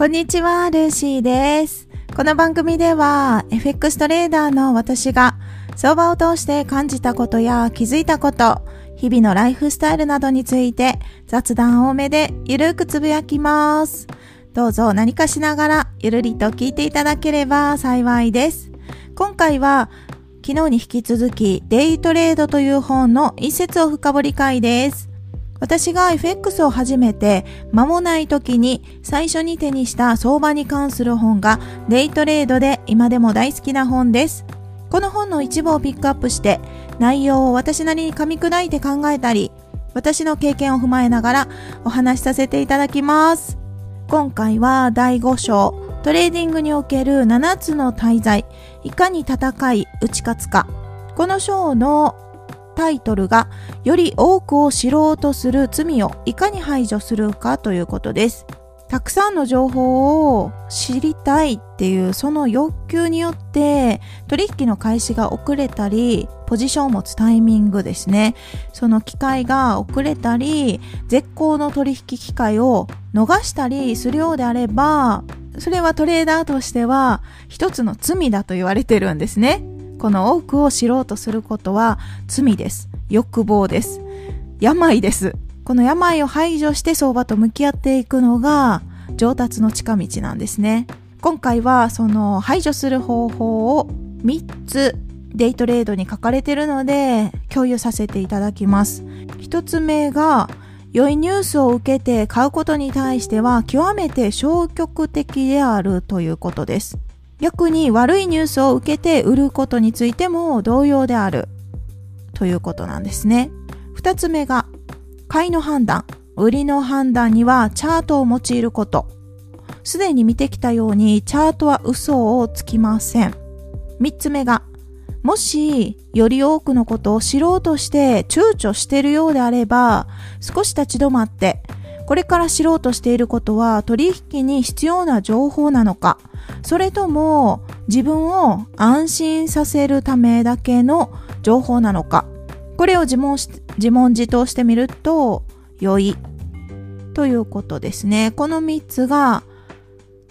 こんにちは、ルーシーです。この番組では、FX トレーダーの私が、相場を通して感じたことや気づいたこと、日々のライフスタイルなどについて雑談多めでゆるくつぶやきます。どうぞ何かしながらゆるりと聞いていただければ幸いです。今回は昨日に引き続きデイトレードという本の一節を深掘り会です。私が FX を始めて間もない時に最初に手にした相場に関する本がデイトレードで今でも大好きな本です。この本の一部をピックアップして内容を私なりに噛み砕いて考えたり私の経験を踏まえながらお話しさせていただきます。今回は第5章トレーディングにおける7つの大罪いかに戦い打ち勝つかこの章のタイトルがより多くを知ろうとする罪をいかに排除するかということです。たくさんの情報を知りたいっていうその欲求によって取引の開始が遅れたりポジションを持つタイミングですねその機会が遅れたり絶好の取引機会を逃したりするようであればそれはトレーダーとしては一つの罪だと言われてるんですねこの多くを知ろうとすることは罪です。欲望です。病です。この病を排除して相場と向き合っていくのが上達の近道なんですね。今回はその排除する方法を3つデイトレードに書かれているので共有させていただきます。1つ目が良いニュースを受けて買うことに対しては極めて消極的であるということです。逆に悪いニュースを受けて売ることについても同様であるということなんですね。二つ目が買いの判断、売りの判断にはチャートを用いること。すでに見てきたようにチャートは嘘をつきません。三つ目がもしより多くのことを知ろうとして躊躇しているようであれば少し立ち止まってこれから知ろうとしていることは取引に必要な情報なのかそれとも自分を安心させるためだけの情報なのかこれを自問自問自答してみると良いということですね。この3つが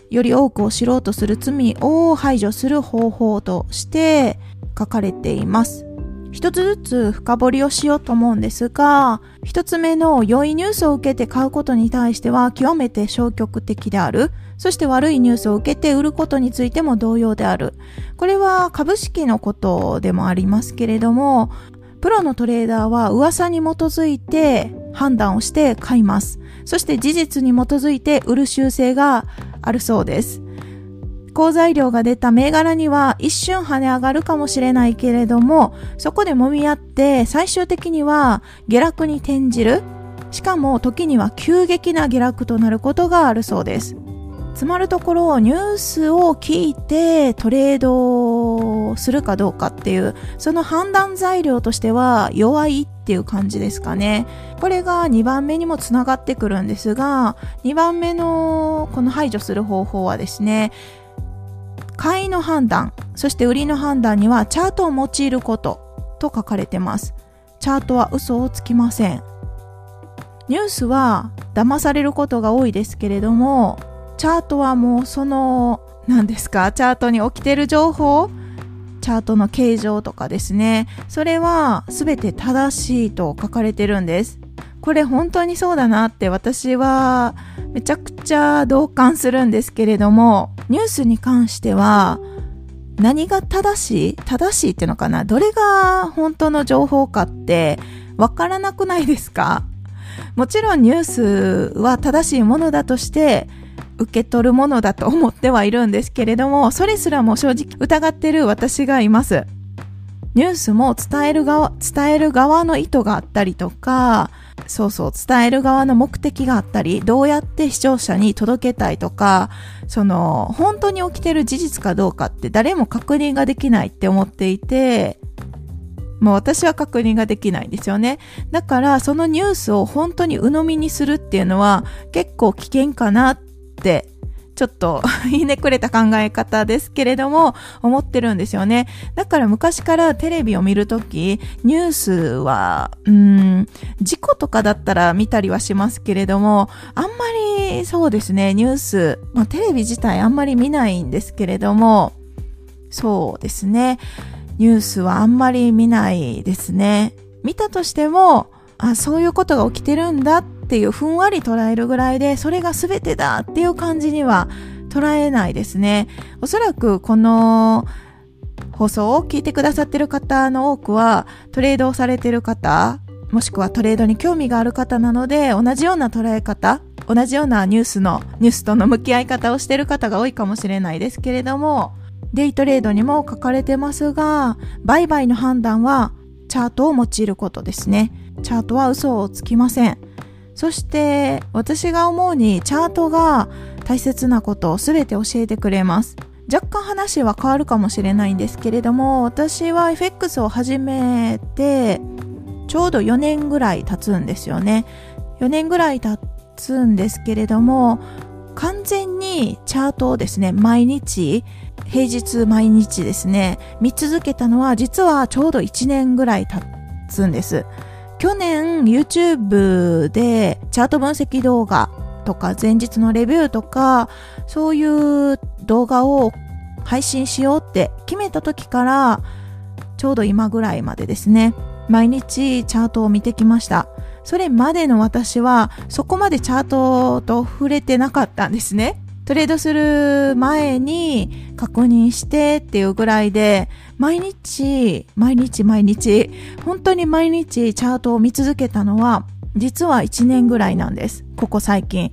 より多くを知ろうとする罪を排除する方法として書かれています。一つずつ深掘りをしようと思うんですが、一つ目の良いニュースを受けて買うことに対しては極めて消極的である。そして悪いニュースを受けて売ることについても同様である。これは株式のことでもありますけれども、プロのトレーダーは噂に基づいて判断をして買います。そして事実に基づいて売る習性があるそうです。好材料が出た銘柄には一瞬跳ね上がるかもしれないけれども、そこで揉み合って最終的には下落に転じる。しかも時には急激な下落となることがあるそうです。つまるところニュースを聞いてトレードするかどうかっていうその判断材料としては弱いっていう感じですかねこれが2番目にもつながってくるんですが2番目のこの排除する方法はですね買いの判断そして売りの判断にはチャートを用いることと書かれてます。チャートは嘘をつきません。ニュースは騙されることが多いですけれどもチャートはもうその何ですかチャートに起きてる情報チャートの形状とかですね。それは全て正しいと書かれてるんです。これ本当にそうだなって私はめちゃくちゃ同感するんですけれどもニュースに関しては何が正しい正しいっていうのかなどれが本当の情報かってわからなくないですか？もちろんニュースは正しいものだとして受け取るものだと思ってはいるんですけれども、それすらも正直疑ってる私がいます。ニュースも伝える側、伝える側の意図があったりとか、そうそう、伝える側の目的があったり、どうやって視聴者に届けたいとか、その、本当に起きてる事実かどうかって誰も確認ができないって思っていて、もう私は確認ができないんですよね。だからそのニュースを本当に鵜呑みにするっていうのは結構危険かなってちょっと ひねくれた考え方ですけれども思ってるんですよね。だから昔からテレビを見るときニュースは、うん、事故とかだったら見たりはしますけれども、あんまにそうですね、ニュース、まあ、テレビ自体あんまり見ないんですけれども、そうですね、ニュースはあんまり見ないですね。見たとしても、あ、そういうことが起きてるんだってっていうふんわり捉えるぐらいで、それが全てだっていう感じには捉えないですね。おそらくこの放送を聞いてくださってる方の多くはトレードをされてる方、もしくはトレードに興味がある方なので、同じような捉え方、同じようなニュースの、ニュースとの向き合い方をしてる方が多いかもしれないですけれども、デイトレードにも書かれてますが、売買の判断はチャートを用いることですね。チャートは嘘をつきません。そして私が思うにチャートが大切なことを全て教えてくれます。若干話は変わるかもしれないんですけれども私は FX を始めてちょうど4年ぐらい経つんですよね。4年ぐらい経つんですけれども完全にチャートをですね毎日平日毎日ですね見続けたのは実はちょうど1年ぐらい経つんです。去年 YouTube でチャート分析動画とか前日のレビューとかそういう動画を配信しようって決めた時からちょうど今ぐらいまでですね毎日チャートを見てきました。それまでの私はそこまでチャートと触れてなかったんですね。トレードする前に確認してっていうぐらいで、毎日、毎日毎日、本当に毎日チャートを見続けたのは、実は1年ぐらいなんです。ここ最近。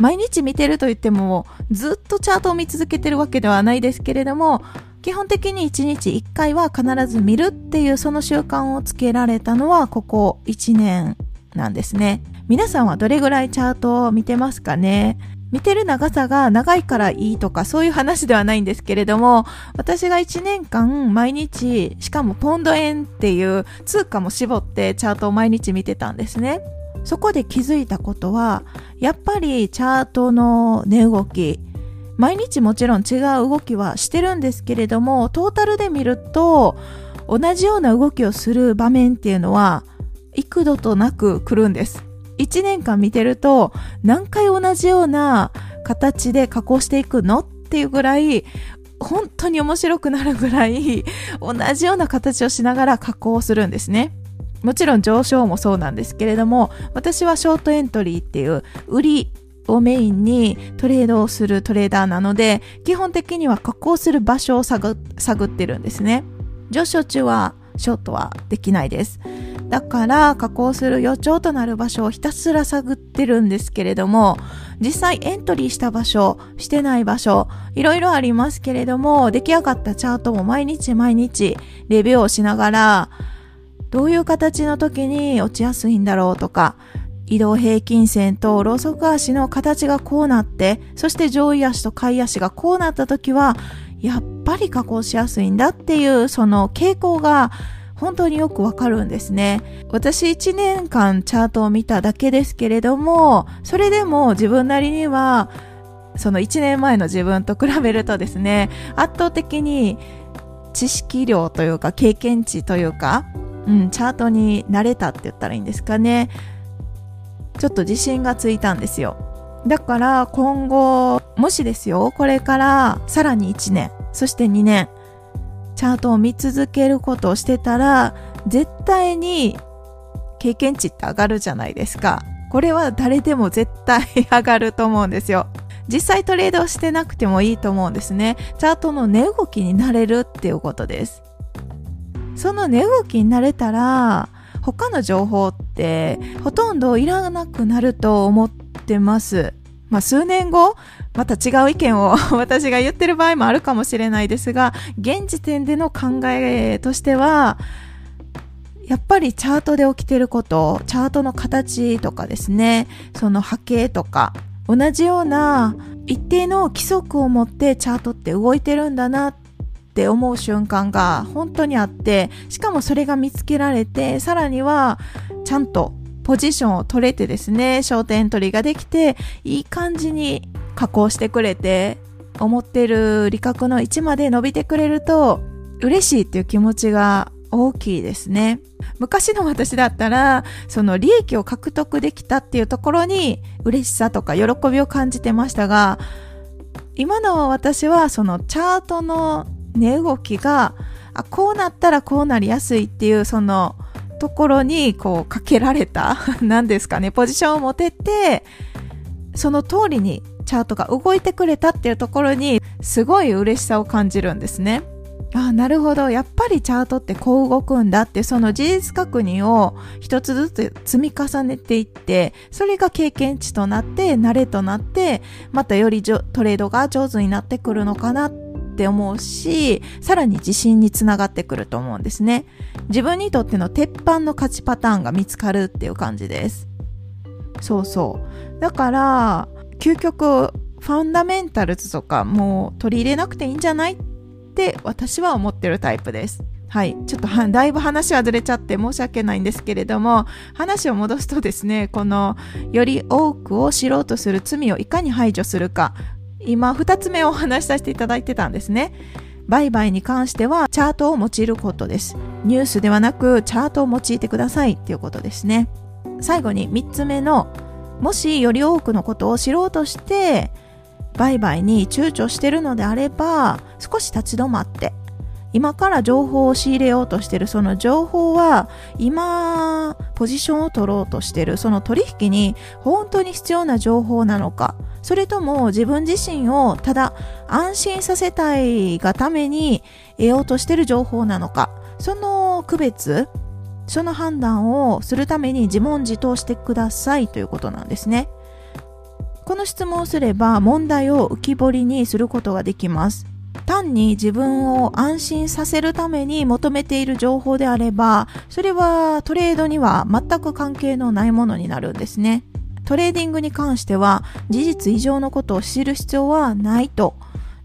毎日見てると言っても、ずっとチャートを見続けてるわけではないですけれども、基本的に1日1回は必ず見るっていうその習慣をつけられたのはここ1年なんですね。皆さんはどれぐらいチャートを見てますかね？見てる長さが長いからいいとかそういう話ではないんですけれども、私が1年間毎日、しかもポンド円っていう通貨も絞ってチャートを毎日見てたんですね。そこで気づいたことは、やっぱりチャートの値動き、毎日もちろん違う動きはしてるんですけれども、トータルで見ると、同じような動きをする場面っていうのは、幾度となく来るんです。1年間見てると何回同じような形で加工していくのっていうぐらい本当に面白くなるぐらい同じような形をしながら加工するんですね。もちろん上昇もそうなんですけれども私はショートエントリーっていう売りをメインにトレードをするトレーダーなので基本的には加工する場所を探ってるんですね。上昇中はショートはできないです。だから加工する予兆となる場所をひたすら探ってるんですけれども、実際エントリーした場所、してない場所、いろいろありますけれども、出来上がったチャートも毎日毎日レビューをしながら、どういう形の時に落ちやすいんだろうとか、移動平均線とローソク足の形がこうなって、そして上位足と下位足がこうなった時は、やっぱり加工しやすいんだっていうその傾向が本当によくわかるんですね。私1年間チャートを見ただけですけれども、それでも自分なりには、その1年前の自分と比べるとですね、圧倒的に知識量というか経験値というか、うん、チャートに慣れたって言ったらいいんですかね。ちょっと自信がついたんですよ。だから今後、もしですよ、これからさらに1年、そして2年、チャートを見続けることをしてたら、絶対に経験値って上がるじゃないですか。これは誰でも絶対上がると思うんですよ。実際トレードしてなくてもいいと思うんですね。チャートの値動きになれるっていうことです。その値動きになれたら、他の情報ってほとんどいらなくなると思ってます。まあ、数年後、また違う意見を 私が言ってる場合もあるかもしれないですが、現時点での考えとしては、やっぱりチャートで起きてること、チャートの形とかですね、その波形とか、同じような一定の規則を持ってチャートって動いてるんだなって思う瞬間が本当にあって、しかもそれが見つけられて、さらにはちゃんとポジションを取れてですね、ショートエントリーができて、いい感じに加工してくれて、思ってる利確の位置まで伸びてくれると、嬉しいっていう気持ちが大きいですね。昔の私だったら、その利益を獲得できたっていうところに嬉しさとか喜びを感じてましたが、今の私はそのチャートの値動きが、あ、こうなったらこうなりやすいっていうそのところにこうかけられた、何ですかね、ポジションを持てて、その通りにチャートが動いてくれたっていうところにすごい嬉しさを感じるんですね。ああ、なるほど。やっぱりチャートってこう動くんだって、その事実確認を一つずつ積み重ねていって、それが経験値となって、慣れとなって、またよりトレードが上手になってくるのかなってって思うし、さらに自信につながってくると思うんですね。自分にとっての鉄板の勝ちパターンが見つかるっていう感じです。そうそう。だから、究極、ファンダメンタルズとかもう取り入れなくていいんじゃないって私は思ってるタイプです。はい。ちょっとだいぶ話はずれちゃって申し訳ないんですけれども、話を戻すとですね、この、より多くを知ろうとする罪をいかに排除するか、今2つ目お話しさせていただいてたんですね。売買に関してはチャートを用いることです。ニュースではなくチャートを用いてくださいっていうことですね。最後に3つ目のもしより多くのことを知ろうとして売買に躊躇してるのであれば少し立ち止まって今から情報を仕入れようとしてるその情報は今ポジションを取ろうとしてるその取引に本当に必要な情報なのかそれとも自分自身をただ安心させたいがために得ようとしてる情報なのかその区別その判断をするために自問自答してくださいということなんですね。この質問をすれば問題を浮き彫りにすることができます。単に自分を安心させるために求めている情報であれば、それはトレードには全く関係のないものになるんですね。トレーディングに関しては事実以上のことを知る必要はないと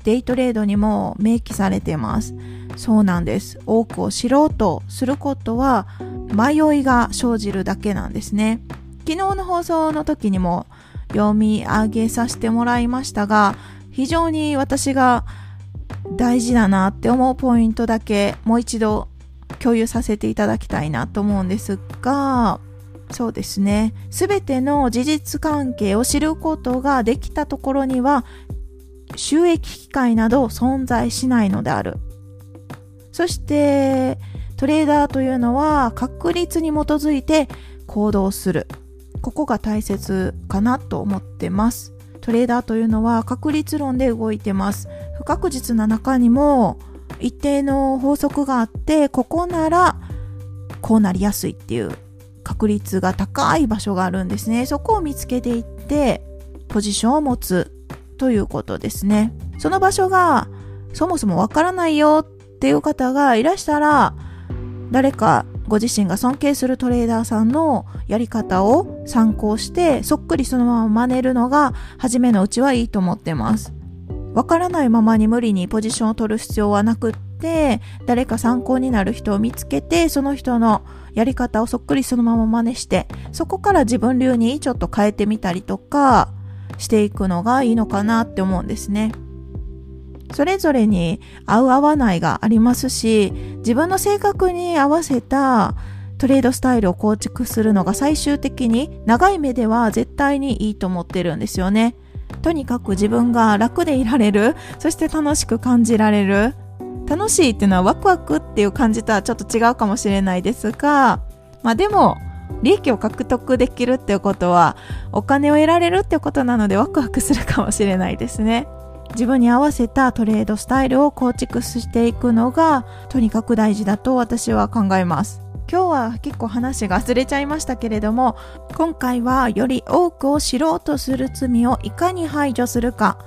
デイトレードにも明記されています。そうなんです。多くを知ろうとすることは迷いが生じるだけなんですね。昨日の放送の時にも読み上げさせてもらいましたが、非常に私が大事だなって思うポイントだけもう一度共有させていただきたいなと思うんですが、そうですね。すべての事実関係を知ることができたところには、収益機会など存在しないのである。そして、トレーダーというのは確率に基づいて行動する。ここが大切かなと思ってます。トレーダーというのは確率論で動いてます。不確実な中にも一定の法則があって、ここならこうなりやすいっていう確率が高い場所があるんですね。そこを見つけていって、ポジションを持つということですね。その場所がそもそもわからないよっていう方がいらしたら、誰かご自身が尊敬するトレーダーさんのやり方を参考してそっくりそのまま真似るのが初めのうちはいいと思ってます。わからないままに無理にポジションを取る必要はなくって誰か参考になる人を見つけてその人のやり方をそっくりそのまま真似してそこから自分流にちょっと変えてみたりとかしていくのがいいのかなって思うんですね。それぞれに合う合わないがありますし、自分の性格に合わせたトレードスタイルを構築するのが最終的に長い目では絶対にいいと思ってるんですよね。とにかく自分が楽でいられる、そして楽しく感じられる。楽しいっていうのはワクワクっていう感じとはちょっと違うかもしれないですが、まあでも、利益を獲得できるっていうことは、お金を得られるっていうことなのでワクワクするかもしれないですね。自分に合わせたトレードスタイルを構築していくのがとにかく大事だと私は考えます。今日は結構話がずれちゃいましたけれども今回はより多くを知ろうとする罪をいかに排除するか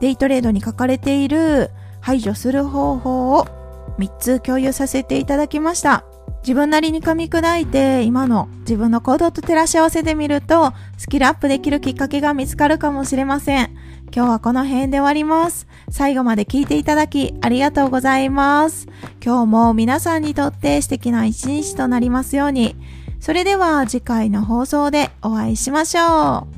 デイトレードに書かれている排除する方法を3つ共有させていただきました。自分なりに噛み砕いて今の自分の行動と照らし合わせてみるとスキルアップできるきっかけが見つかるかもしれません。今日はこの辺で終わります。最後まで聞いていただきありがとうございます。今日も皆さんにとって素敵な一日となりますように。それでは次回の放送でお会いしましょう。